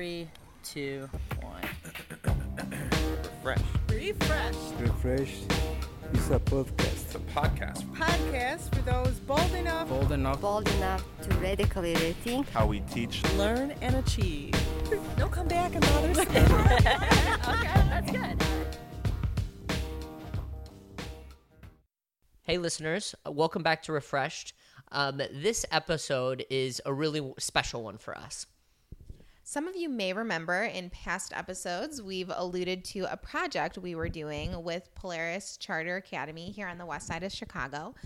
Three, two, one. Refresh. Refresh. Refresh is a podcast. It's a podcast. Podcast for those bold enough, Bold enough. bold enough to radically rethink How we teach. learn and achieve. Don't come back and bother us. okay that's good Hey, listeners, welcome back to Refreshed. Um, this episode is a really special one for us. Some of you may remember in past episodes, we've alluded to a project we were doing with Polaris Charter Academy here on the west side of Chicago.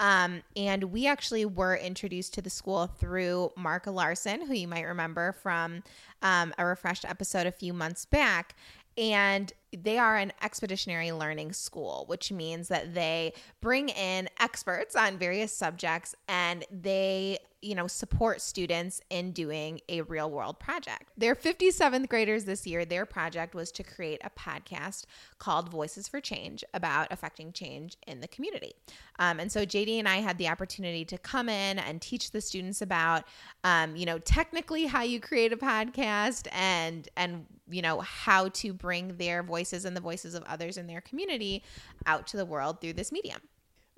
Um, and we actually were introduced to the school through Mark Larson, who you might remember from um, a refreshed episode a few months back. And they are an expeditionary learning school, which means that they bring in experts on various subjects and they, you know, support students in doing a real world project. They're 57th graders this year. Their project was to create a podcast called Voices for Change about affecting change in the community. Um, and so JD and I had the opportunity to come in and teach the students about, um, you know, technically how you create a podcast and and you know how to bring their voices and the voices of others in their community out to the world through this medium.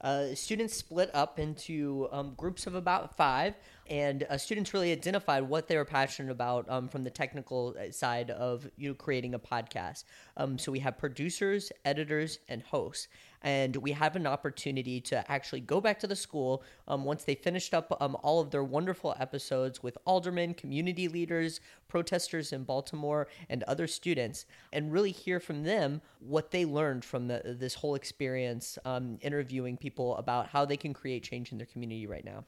Uh, students split up into um, groups of about five, and uh, students really identified what they were passionate about um, from the technical uh, side of you know, creating a podcast. Um, so we have producers, editors, and hosts, and we have an opportunity to actually go back to the school um, once they finished up um, all of their wonderful episodes with aldermen, community leaders, protesters in Baltimore, and other students, and really hear from them what they learned from the, this whole experience um, interviewing people about how they can create change in their community right now.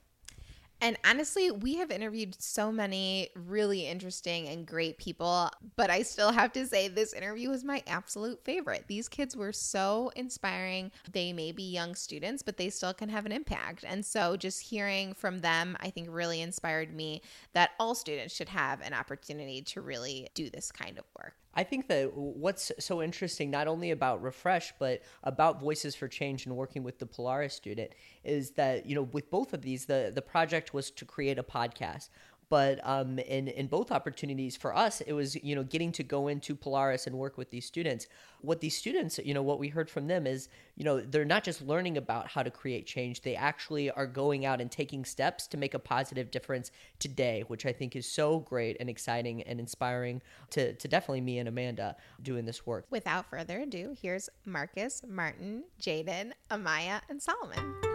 And honestly, we have interviewed so many really interesting and great people, but I still have to say this interview was my absolute favorite. These kids were so inspiring. They may be young students, but they still can have an impact. And so just hearing from them, I think really inspired me that all students should have an opportunity to really do this kind of work. I think that what's so interesting, not only about Refresh, but about Voices for Change and working with the Polaris student, is that, you know, with both of these, the, the project was to create a podcast. But um, in, in both opportunities for us, it was, you know, getting to go into Polaris and work with these students. What these students, you know, what we heard from them is, you know, they're not just learning about how to create change, they actually are going out and taking steps to make a positive difference today, which I think is so great and exciting and inspiring to, to definitely me and Amanda doing this work. Without further ado, here's Marcus, Martin, Jaden, Amaya, and Solomon.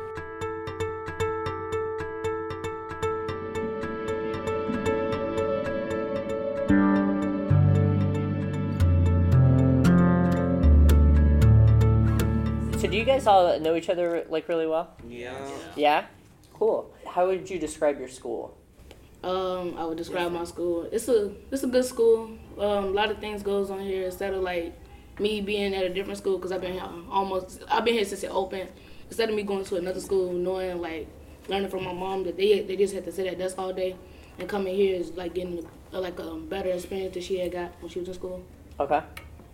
So do you guys all know each other like really well? Yeah. Yeah? Cool. How would you describe your school? Um, I would describe my school. It's a it's a good school. Um, a lot of things goes on here instead of like me being at a different school because I've been here almost I've been here since it opened. Instead of me going to another school, knowing like learning from my mom that they they just had to sit at desk all day, and coming here is like getting a, like a better experience that she had got when she was in school. Okay.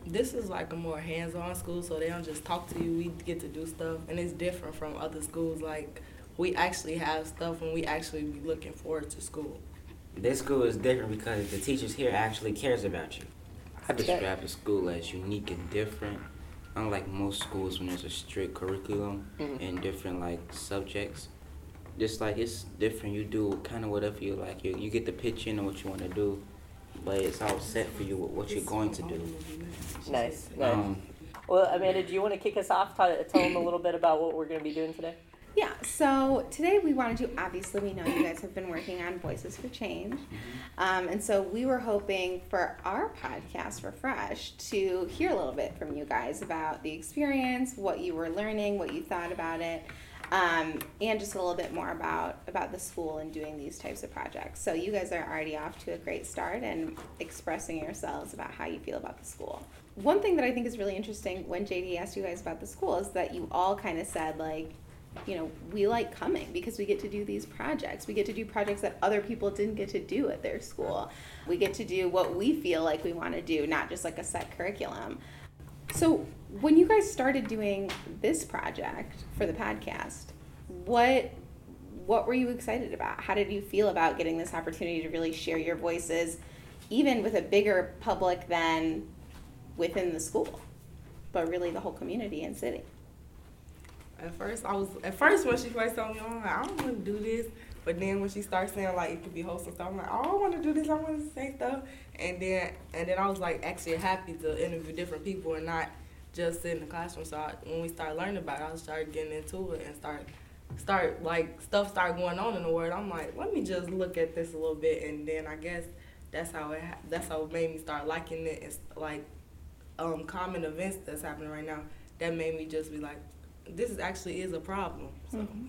This is like a more hands-on school, so they don't just talk to you. We get to do stuff, and it's different from other schools. Like we actually have stuff, and we actually be looking forward to school. This school is different because the teachers here actually cares about you. I describe the school as unique and different. Unlike most schools when there's a strict curriculum and different like subjects. Just like it's different. You do kind of whatever you like. You, you get the pitch in and what you want to do, but it's all set for you what, what you're going to do. Nice. Nice. Um, well, Amanda, do you want to kick us off? Tell, tell them a little bit about what we're going to be doing today. Yeah, so today we wanted to, obviously, we know you guys have been working on Voices for Change. Um, and so we were hoping for our podcast, Refresh, to hear a little bit from you guys about the experience, what you were learning, what you thought about it, um, and just a little bit more about, about the school and doing these types of projects. So you guys are already off to a great start and expressing yourselves about how you feel about the school. One thing that I think is really interesting when JD asked you guys about the school is that you all kind of said, like, you know, we like coming because we get to do these projects. We get to do projects that other people didn't get to do at their school. We get to do what we feel like we want to do, not just like a set curriculum. So, when you guys started doing this project for the podcast, what what were you excited about? How did you feel about getting this opportunity to really share your voices even with a bigger public than within the school, but really the whole community and city. At first, I was at first when she first told me, like, I don't want to do this. But then when she starts saying like it could be hosting stuff, I'm like, oh, I want to do this. I want to say stuff. And then and then I was like actually happy to interview different people and not just sit in the classroom. So I, when we started learning about it, I started getting into it and start start like stuff started going on in the world. I'm like, let me just look at this a little bit, and then I guess that's how it ha- that's how it made me start liking it. It's like um, common events that's happening right now. That made me just be like, this is actually is a problem. So. Mm-hmm.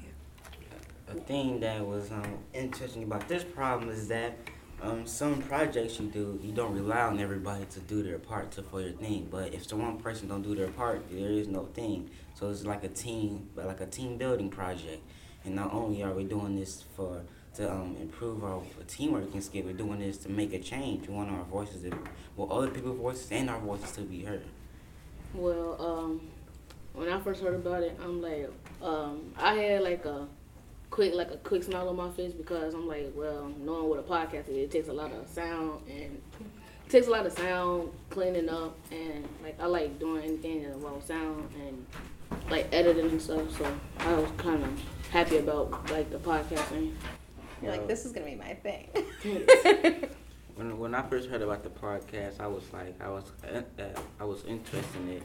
A thing that was um, interesting about this problem is that um, some projects you do, you don't rely on everybody to do their part to for your thing. But if the one person don't do their part, there is no thing. So it's like a team, but like a team building project. And not only are we doing this for to um, improve our teamwork and skill, we're doing this to make a change. We want our voices, to, well, other people's voices and our voices to be heard. Well, um, when I first heard about it, I'm like, um, I had like a quick, like a quick smile on my face because I'm like, well, knowing what a podcast is, it takes a lot of sound and it takes a lot of sound cleaning up and like I like doing anything that involves sound and like editing and stuff. So I was kind of happy about like the podcasting. You're like, this is gonna be my thing. When when I first heard about the podcast, I was like, I was uh, I was interested in it,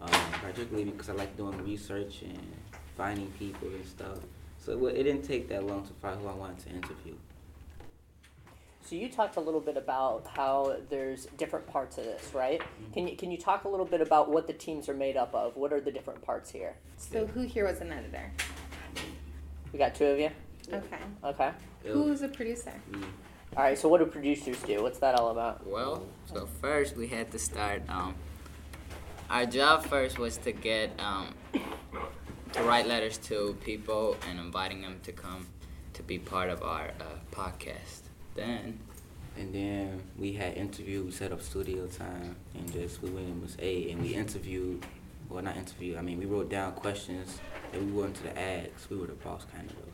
um, particularly because I like doing research and finding people and stuff. So it, it didn't take that long to find who I wanted to interview. So you talked a little bit about how there's different parts of this, right? Can you can you talk a little bit about what the teams are made up of? What are the different parts here? So who here was an editor? We got two of you. Okay. Okay. Who's a producer? All right. So what do producers do? What's that all about? Well, so first we had to start. Um, our job first was to get um, to write letters to people and inviting them to come to be part of our uh, podcast. Then, and then we had interview. We set up studio time and just we went in Miss A and we interviewed. Well, not interviewed. I mean, we wrote down questions that we wanted to ask. We were the boss kind of though.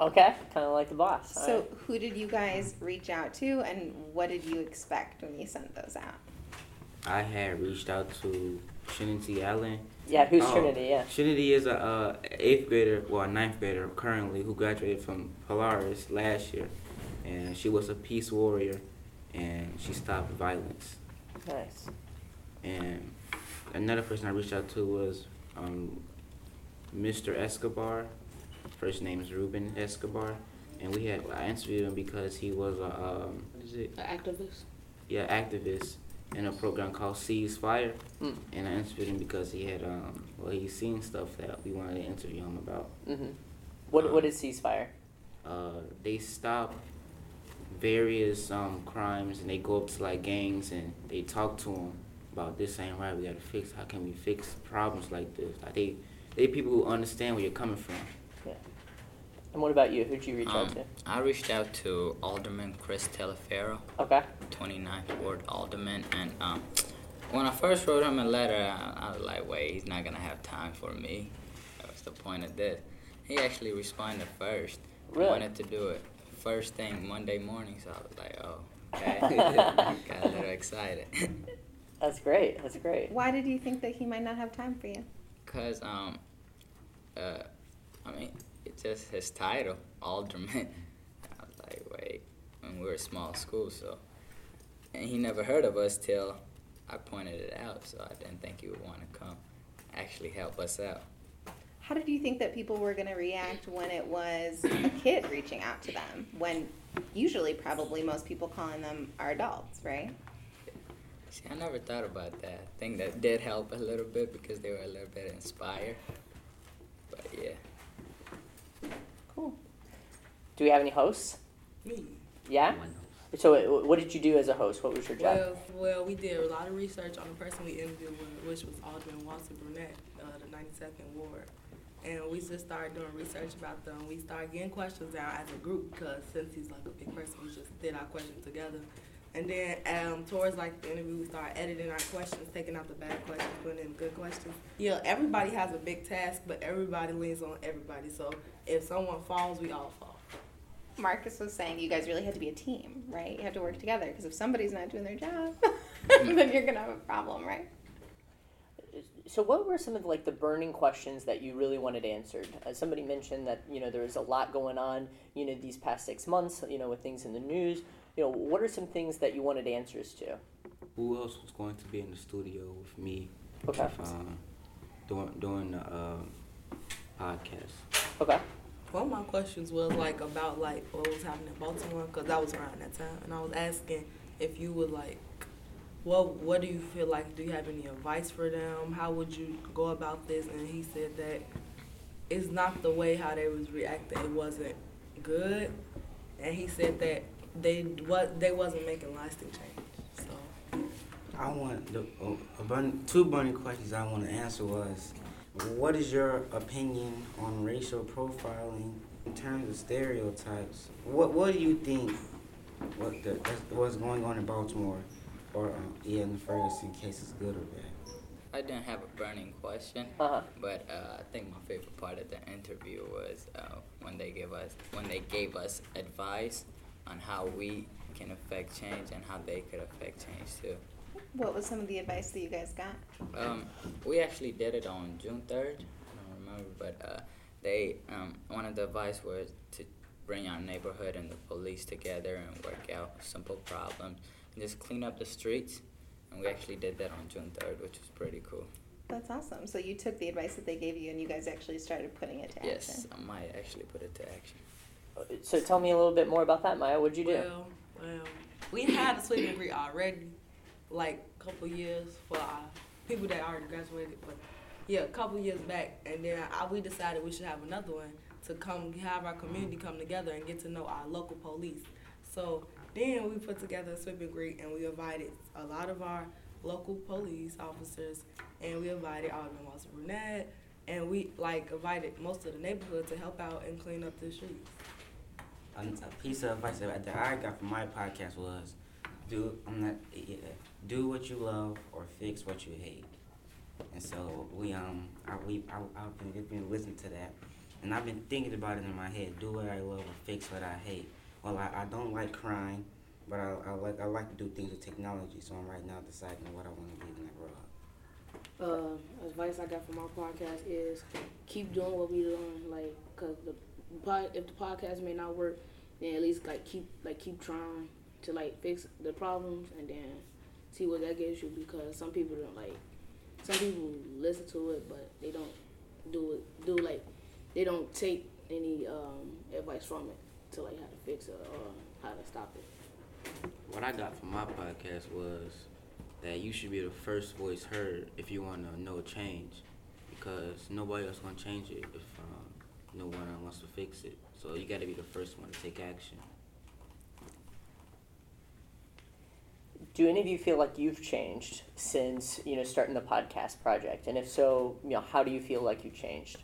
Okay, kind of like the boss. All So right. who did you guys reach out to, and what did you expect when you sent those out? I had reached out to Trinity Allen. Yeah, who's Oh, Trinity? Yeah. Trinity is a uh, eighth grader, well, a ninth grader currently, who graduated from Polaris last year, and she was a peace warrior, and she stopped violence. Nice. And another person I reached out to was um, Mr. Escobar. First name is Ruben Escobar, and we had I interviewed him because he was a um, what is it? An activist. Yeah, activist in a program called Ceasefire, Mm. and I interviewed him because he had um well he's seen stuff that we wanted to interview him about. Mhm. What what is ceasefire? Uh, they stop various um crimes and they go up to like gangs and they talk to them about this ain't right. We gotta fix. How can we fix problems like this? Like they they people who understand where you're coming from. Yeah. And what about you? Who'd you reach out um, to? I reached out to Alderman Chris Taliaferro. Okay. 29th Ward Alderman, and um, when I first wrote him a letter, I, I was like, wait, he's not gonna have time for me. That was the point of this. He actually responded first. Really? He wanted to do it first thing Monday morning, so I was like, oh, okay. Got a little excited. That's great. That's great. Why did you think that he might not have time for you? Cause um, uh, I mean, it's just his title, Alderman. I was like, wait, and we were a small school, so, and he never heard of us till I pointed it out. So I didn't think he would want to come, actually help us out. How did you think that people were going to react when it was a kid reaching out to them? When usually, probably most people calling them are adults, right? See, I never thought about that. I think that did help a little bit because they were a little bit inspired. But yeah. Cool. Do we have any hosts? Me. Yeah. So uh, what did you do as a host? What was your job? Well, well, we did a lot of research on the person we interviewed, with, which was Alderman Walter Burnett, uh, the 92nd Ward. And we just started doing research about them. We started getting questions out as a group because since he's like a big person, we just did our questions together. And then um, towards like the interview, we started editing our questions, taking out the bad questions, putting in good questions. Yeah, everybody has a big task, but everybody leans on everybody. So if someone falls, we all fall. Marcus was saying you guys really had to be a team, right? You had to work together because if somebody's not doing their job, then you're gonna have a problem, right? So, what were some of like the burning questions that you really wanted answered? Uh, somebody mentioned that you know there was a lot going on, you know, these past six months, you know, with things in the news. You know, what are some things that you wanted answers to? Who else was going to be in the studio with me? Okay. Uh, doing doing the uh, podcast. Okay. One of my questions was like about like what was happening in Baltimore because I was around that time, and I was asking if you would like, what what do you feel like? Do you have any advice for them? How would you go about this? And he said that it's not the way how they was reacting. It wasn't good, and he said that they what they wasn't making lasting change. So I want the uh, two burning questions I want to answer was, what is your opinion on racial profiling in terms of stereotypes? What what do you think? What the what's going on in Baltimore, or um, yeah, in the Ferguson case is good or bad? I didn't have a burning question, Uh-huh. but uh, I think my favorite part of the interview was uh, when they gave us when they gave us advice on how we can affect change and how they could affect change too. What was some of the advice that you guys got? Um, we actually did it on June third. I don't remember, but uh, they um, one of the advice was to bring our neighborhood and the police together and work out simple problems and just clean up the streets. And we actually did that on June third, which was pretty cool. That's awesome. So you took the advice that they gave you and you guys actually started putting it to action. Yes, I might actually put it to action. So, tell me a little bit more about that, Maya. What'd you do? Well, well, we had a sweet degree already, like a couple years for people that already graduated, but yeah, a couple years back, and then I, we decided we should have another one to come have our community come together and get to know our local police. So then we put together a sweet degree and we invited a lot of our local police officers, and we invited Alderman Walter Burnett, and we like invited most of the neighborhood to help out and clean up the streets. A, a piece of advice that that I got from my podcast was, do I'm not yeah, do what you love or fix what you hate. And so we um I we I, I've been, been listening to that, and I've been thinking about it in my head. Do what I love or fix what I hate. Well, I, I don't like crying, but I, I like I like to do things with technology. So I'm right now deciding what I want to be when I grow up. uh, advice I got from our podcast is keep doing what we doing, like, cause the pod, if the podcast may not work, then at least like keep like keep trying to like fix the problems and then see what that gives you because some people don't like some people listen to it but they don't do it do like they don't take any um, advice from it to like how to fix it or how to stop it. What I got from my podcast was that you should be the first voice heard if you want to know change, because nobody else gonna change it if um, no one wants to fix it. So you got to be the first one to take action. Do any of you feel like you've changed since you know starting the podcast project? And if so, you know, how do you feel like you changed?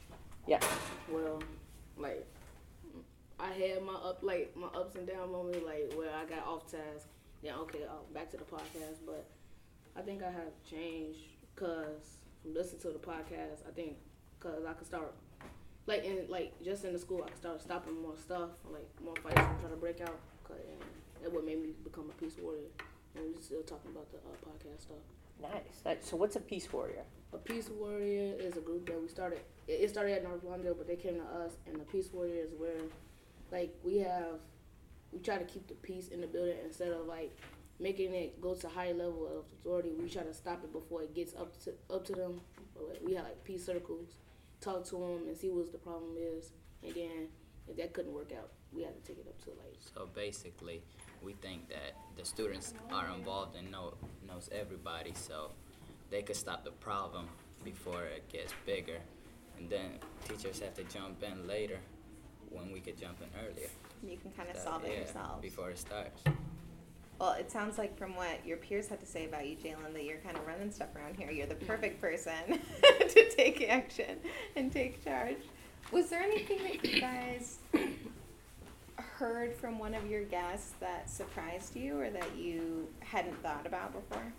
Yeah. Well, like I had my up like my ups and down moments, like where I got off task. Then okay, uh, back to the podcast. But I think I have changed because from listening to the podcast, I think because I could start like in like just in the school, I could start stopping more stuff, like more fights I'm trying to break out. Cause and that what made me become a peace warrior. And we're still talking about the uh, podcast stuff. Nice. nice. So what's a peace warrior? A Peace Warrior is a group that we started. It it started at North Lawndale, but they came to us, and the Peace Warrior is where, like, we have, we try to keep the peace in the building instead of like making it go to high level of authority. We try to stop it before it gets up to up to them. But like, we had like peace circles, talk to them and see what the problem is, and then if that couldn't work out, we had to take it up to like. So basically, we think that the students are involved and know knows everybody, so they could stop the problem before it gets bigger, and then teachers have to jump in later when we could jump in earlier. You can kind of So, solve it yeah, yourself. before it starts. Well, it sounds like from what your peers had to say about you, Jalen, that you're kind of running stuff around here. You're the perfect mm-hmm. person to take action and take charge. Was there anything that you guys heard from one of your guests that surprised you or that you hadn't thought about before?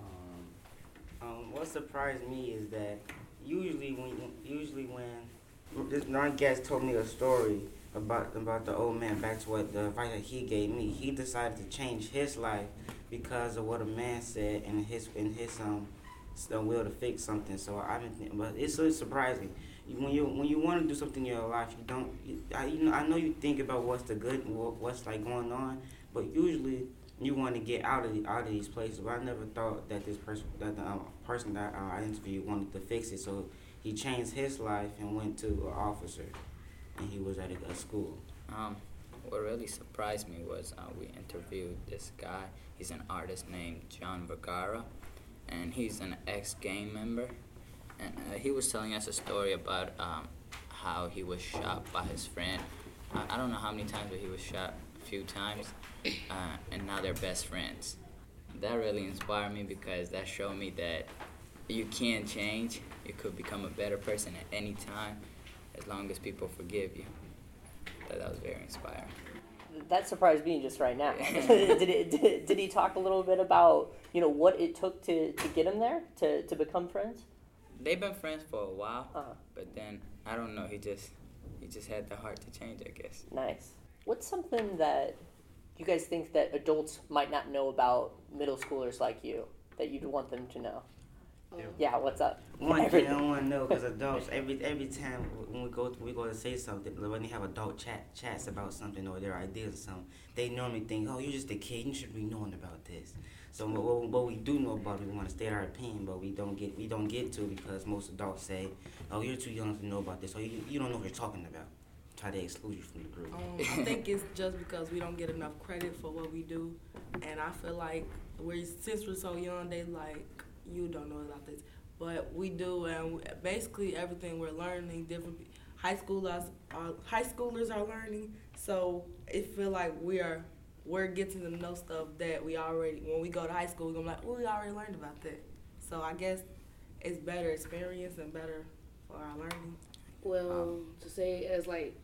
Um, um, what surprised me is that usually when usually when this non guest told me a story, about about the old man. Back to what the advice that he gave me. He decided to change his life because of what a man said and his in his um uh, will to fix something. So I think- but it's so surprising. When you when you want to do something in your life, you don't. You, I you know I know you think about what's the good, what, what's like going on, but usually you want to get out of the, out of these places. But I never thought that this person that the um, person that uh, I interviewed wanted to fix it. So he changed his life and went to an officer, and he was at a, a school. Um, what really surprised me was uh, we interviewed this guy. He's an artist named John Vergara, and he's an ex-gang member. Uh, he was telling us a story about um, how he was shot by his friend. I, I don't know how many times, but he was shot a few times, uh, and now they're best friends. That really inspired me because that showed me that you can change. You could become a better person at any time, as long as people forgive you. That, that was very inspiring. That surprised me just right now. did, it, did, did he talk a little bit about you know what it took to, to get him there to, to become friends? They've been friends for a while, Uh-huh. but then I don't know. He just he just had the heart to change, I guess. Nice. What's something that you guys think that adults might not know about middle schoolers like you that you'd want them to know? Yeah, what's up? One thing I don't want to know because adults every every time when we go we go to say something when they have adult chat chats about something or their ideas or something they normally think oh you're just a kid you should be knowing about this so what, what we do know about it we want to state our opinion but we don't get we don't get to because most adults say oh you're too young to know about this or you, you don't know what you're talking about. Try to exclude you from the group. Um, I think it's just because we don't get enough credit for what we do, and I feel like we're since we're so young, they like you don't know about this, but we do, and we- basically everything we're learning, different high schoolers, are, high schoolers are learning, so it feel like we are we're getting to know stuff that we already when we go to high school, we're gonna be like, oh, we already learned about that. So I guess it's better experience and better for our learning. Well, to say as like,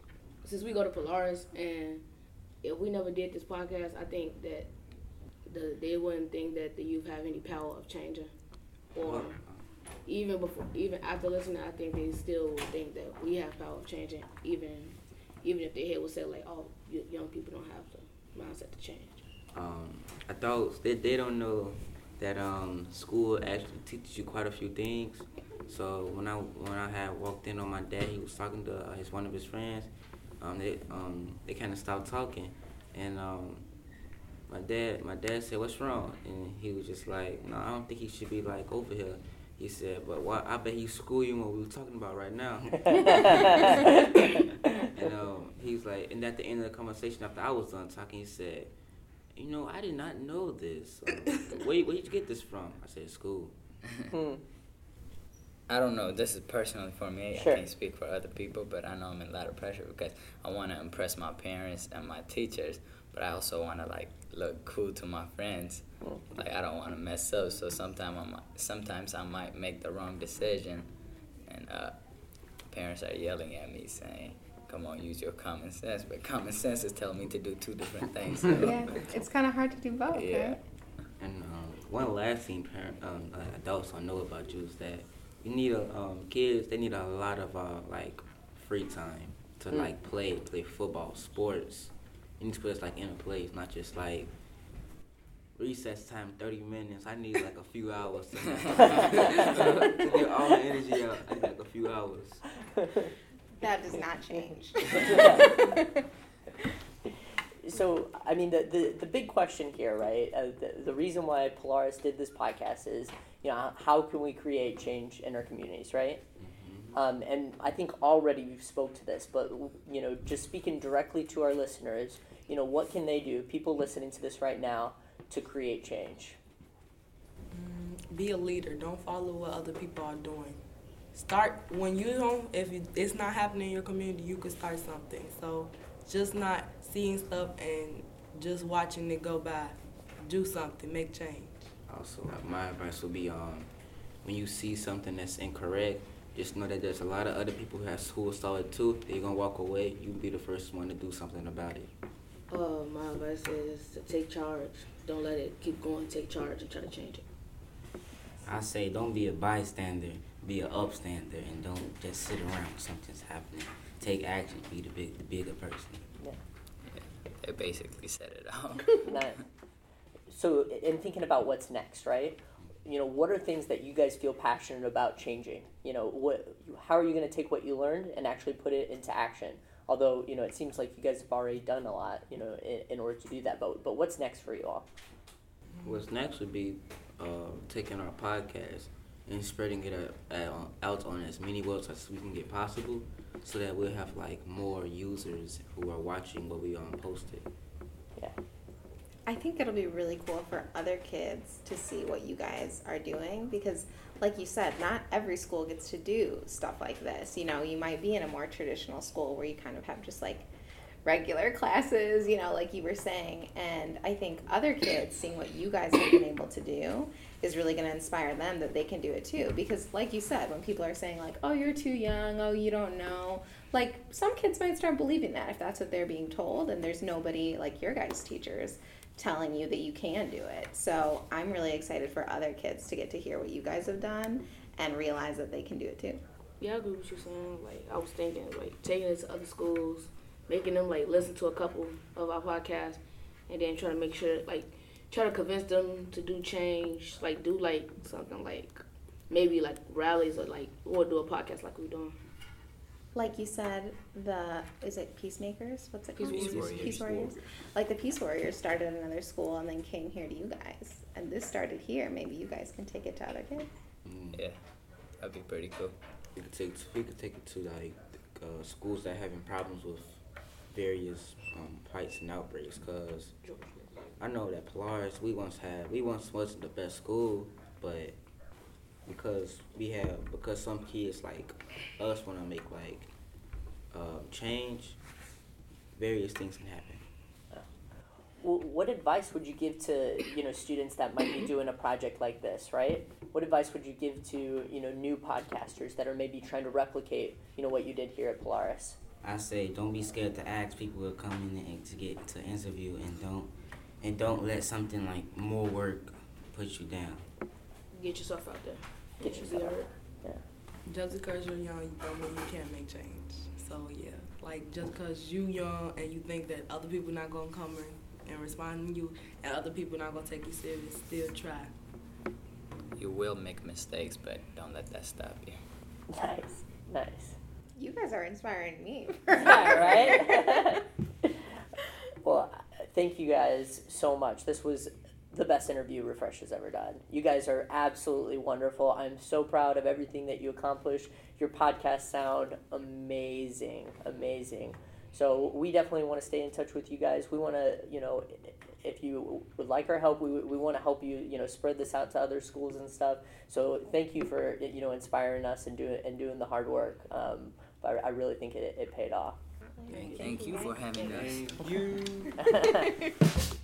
since we go to Polaris and if we never did this podcast, I think that the they wouldn't think that the youth have any power of changing, or even before, even after listening, I think they still would think that we have power of changing, even even if their head would say like, oh, y- young people don't have the mindset to change. um, adults they, they don't know that um, school actually teaches you quite a few things. So when I when I had walked in on my dad, he was talking to uh, his one of his friends. Um, they um, they kind of stopped talking, and um, my dad my dad said, "What's wrong?" And he was just like, "No, I don't think he should be like over here." He said, "But why? I bet he school you what we were talking about right now." and um, he was like, and at the end of the conversation, after I was done talking, he said, "You know, I did not know this. Um, where where did you get this from?" I said, "School." I don't know. This is personally for me. Sure. I can't speak for other people, but I know I'm in a lot of pressure because I want to impress my parents and my teachers, but I also want to like look cool to my friends. Like I don't want to mess up, so sometimes I might, sometimes I might make the wrong decision, and uh, parents are yelling at me saying, "Come on, use your common sense," but common sense is telling me to do two different things. So. yeah, it's kind of hard to do both, Yeah. right? And um, one last thing, parent, um, uh, adults don't know about you is that you need a um, kids. They need a lot of uh, like free time to Mm. like play, play football, sports. You need to put us like in a place, not just like recess time, thirty minutes. I need like a few hours to, to get all the energy out. I need like a few hours. That does not change. so I mean the, the, the big question here, right? Uh, the, the reason why Polaris did this podcast is, you know, how can we create change in our communities, right? Um, and I think already you spoke to this, but you know, just speaking directly to our listeners, you know, what can they do? People listening to this right now to create change. be a leader. Don't follow what other people are doing. Start when you don't. If it's not happening in your community, you could start something. So just not seeing stuff and just watching it go by. Do something. Make change. Also, my advice would be um, when you see something that's incorrect, just know that there's a lot of other people who have who will saw it too. They're gonna walk away. You be the first one to do something about it. Uh, my advice is to take charge. Don't let it keep going. Take charge and try to change it. I say don't be a bystander, be an upstander, and don't just sit around when something's happening. take action, be the big, the bigger person. Yeah. They basically said it all. Nice. So, in thinking about what's next, right? You know, what are things that you guys feel passionate about changing? You know, what, how are you going to take what you learned and actually put it into action? Although, you know, it seems like you guys have already done a lot, you know, in, in order to do that. But, but what's next for you all? What's next would be uh, taking our podcast and spreading it out, on as many websites as we can get possible, so that we'll have like more users who are watching what we um posted. Yeah. I think it'll be really cool for other kids to see what you guys are doing because, like you said, not every school gets to do stuff like this. You know, you might be in a more traditional school where you kind of have just like regular classes, you know, like you were saying. And I think other kids seeing what you guys have been able to do is really going to inspire them that they can do it too. Because, like you said, when people are saying, like, oh, you're too young, oh, you don't know, like some kids might start believing that if that's what they're being told, and there's nobody like your guys' teachers telling you that you can do it. So I'm really excited for other kids to get to hear what you guys have done and realize that they can do it too. Yeah, I agree with you saying. Like I was thinking, like taking it to other schools, making them like listen to a couple of our podcasts, and then trying to make sure like try to convince them to do change, like do like something like maybe like rallies or like or do a podcast like we're doing. Like you said, the is it peacemakers? What's it Peace called? Warriors. Peace Warriors. Like the Peace Warriors started another school and then came here to you guys, and this started here. Maybe you guys can take it to other kids. Yeah, that'd be pretty cool. We could take we could take it to like uh, schools that having problems with various um, fights and outbreaks. Cause I know that Polaris we once had we once wasn't the best school, but because we have because some kids like us want to make like um, change, various things can happen. Well, what advice would you give to you know students that might be doing a project like this, right? What advice would you give to you know new podcasters that are maybe trying to replicate you know what you did here at Polaris? I say don't be scared to ask people who come coming in to get to interview and don't and don't let something like more work put you down. Get yourself out there. Get Yeah, yourself be out heard. Just because you're young, you don't mean you can't make change. So yeah, like just because you young and you think that other people not gonna come in and respond to you, and other people not gonna take you serious, still try. You will make mistakes, but don't let that stop you. Nice, nice. You guys are inspiring me. yeah, right. well, thank you guys so much. This was the best interview Refresh has ever done. You guys are absolutely wonderful. I'm so proud of everything that you accomplished. Your podcasts sound amazing, amazing. So we definitely want to stay in touch with you guys. We want to, you know, if you would like our help, we, we want to help you, you know, spread this out to other schools and stuff. So thank you for, you know, inspiring us and doing and doing the hard work. Um, but I really think it, it paid off. Thank you for having us.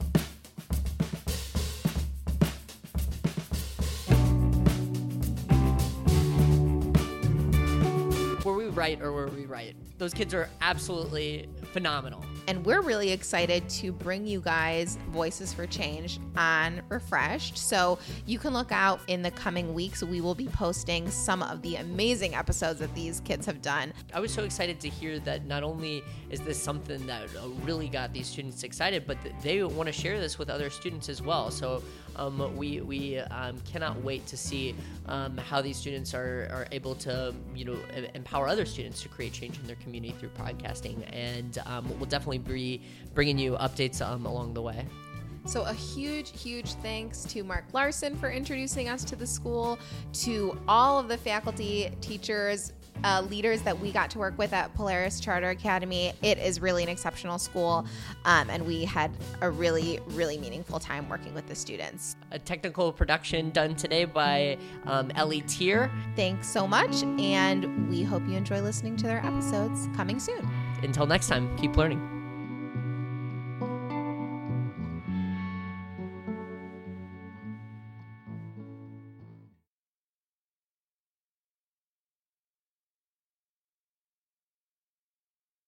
right or were we right? Those kids are absolutely phenomenal. And we're really excited to bring you guys Voices for Change on Refreshed. So you can look out in the coming weeks. We will be posting some of the amazing episodes that these kids have done. I was so excited to hear that not only is this something that really got these students excited, but that they want to share this with other students as well. So um, we, we um, cannot wait to see um, how these students are, are able to, you know, empower other students to create change in their community through podcasting. And um, we'll definitely be bringing you updates um, along the way. So, a huge, huge thanks to Mark Larson for introducing us to the school, to all of the faculty, teachers, uh, leaders that we got to work with at Polaris Charter Academy. It is really an exceptional school, um, and we had a really, really meaningful time working with the students. A technical production done today by um, Ellie Tier. Thanks so much, and we hope you enjoy listening to their episodes coming soon. Until next time, keep learning.